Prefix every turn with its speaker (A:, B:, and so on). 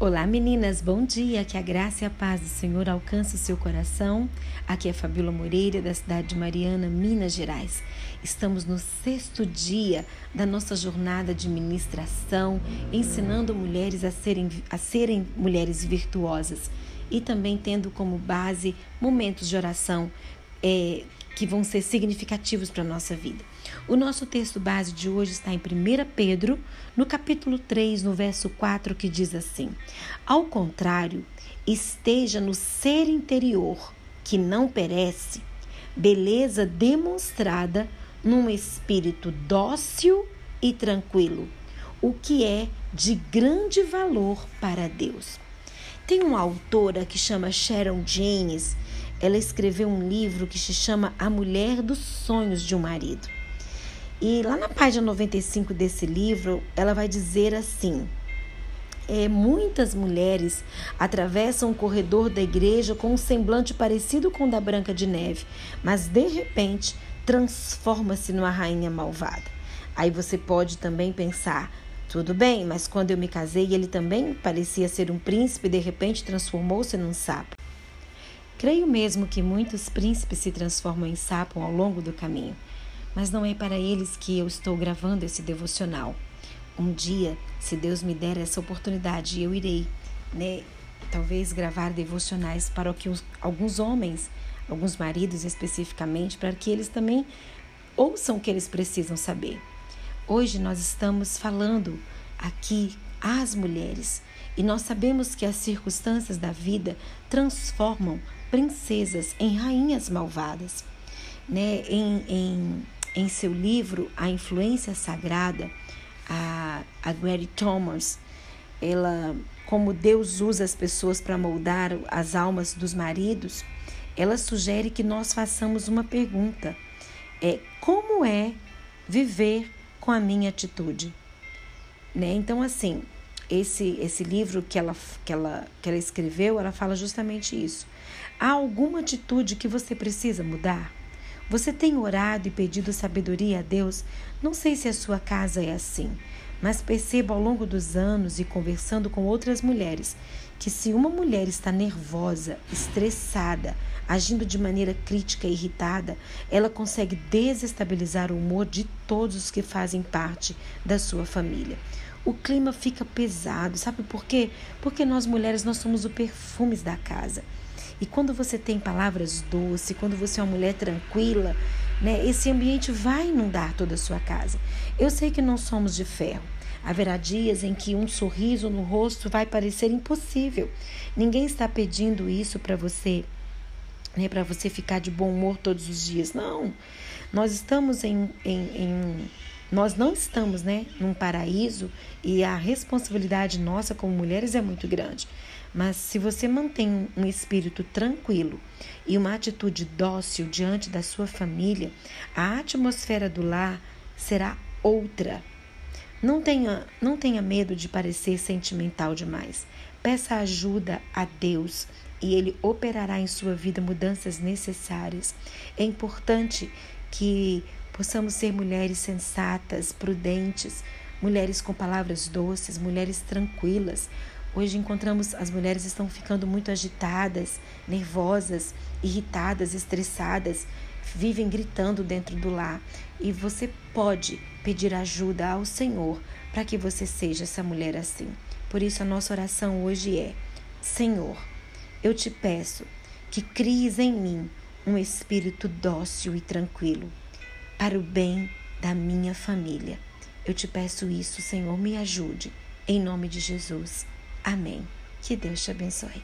A: Olá meninas, bom dia, que a graça e a paz do Senhor alcance o seu coração. Aqui é Fabíola Moreira, da cidade de Mariana, Minas Gerais. Estamos no sexto dia da nossa jornada de ministração, ensinando mulheres a serem, a serem mulheres virtuosas e também tendo como base momentos de oração é, que vão ser significativos para a nossa vida. O nosso texto base de hoje está em 1 Pedro, no capítulo 3, no verso 4, que diz assim: Ao contrário, esteja no ser interior, que não perece, beleza demonstrada num espírito dócil e tranquilo, o que é de grande valor para Deus. Tem uma autora que chama Sharon James ela escreveu um livro que se chama A Mulher dos Sonhos de um Marido. E lá na página 95 desse livro, ela vai dizer assim: é, muitas mulheres atravessam o corredor da igreja com um semblante parecido com o da Branca de Neve, mas de repente transforma-se numa rainha malvada. Aí você pode também pensar: tudo bem, mas quando eu me casei, ele também parecia ser um príncipe e de repente transformou-se num sapo. Creio mesmo que muitos príncipes se transformam em sapo ao longo do caminho, mas não é para eles que eu estou gravando esse devocional. Um dia, se Deus me der essa oportunidade, eu irei, né, talvez gravar devocionais para que os, alguns homens, alguns maridos especificamente, para que eles também ouçam o que eles precisam saber. Hoje nós estamos falando aqui às mulheres e nós sabemos que as circunstâncias da vida transformam princesas em rainhas malvadas. Né? Em, em, em seu livro A Influência Sagrada, a, a Gary Thomas, ela, como Deus usa as pessoas para moldar as almas dos maridos, ela sugere que nós façamos uma pergunta: é como é viver com a minha atitude? Né? Então, assim, esse, esse livro que ela, que, ela, que ela escreveu, ela fala justamente isso. Há alguma atitude que você precisa mudar? Você tem orado e pedido sabedoria a Deus? Não sei se a sua casa é assim, mas percebo ao longo dos anos e conversando com outras mulheres que se uma mulher está nervosa, estressada, agindo de maneira crítica e irritada, ela consegue desestabilizar o humor de todos os que fazem parte da sua família o clima fica pesado. Sabe por quê? Porque nós mulheres nós somos o perfumes da casa. E quando você tem palavras doces, quando você é uma mulher tranquila, né, esse ambiente vai inundar toda a sua casa. Eu sei que não somos de ferro. Haverá dias em que um sorriso no rosto vai parecer impossível. Ninguém está pedindo isso para você, né, para você ficar de bom humor todos os dias. Não. Nós estamos em, em, em nós não estamos né, num paraíso e a responsabilidade nossa como mulheres é muito grande. Mas se você mantém um espírito tranquilo e uma atitude dócil diante da sua família, a atmosfera do lar será outra. Não tenha, não tenha medo de parecer sentimental demais. Peça ajuda a Deus e Ele operará em sua vida mudanças necessárias. É importante que possamos ser mulheres sensatas, prudentes, mulheres com palavras doces, mulheres tranquilas. Hoje encontramos as mulheres estão ficando muito agitadas, nervosas, irritadas, estressadas, vivem gritando dentro do lar. E você pode pedir ajuda ao Senhor para que você seja essa mulher assim. Por isso a nossa oração hoje é: Senhor, eu te peço que cries em mim um espírito dócil e tranquilo para o bem da minha família. Eu te peço isso, Senhor, me ajude. Em nome de Jesus. Amém. Que Deus te abençoe.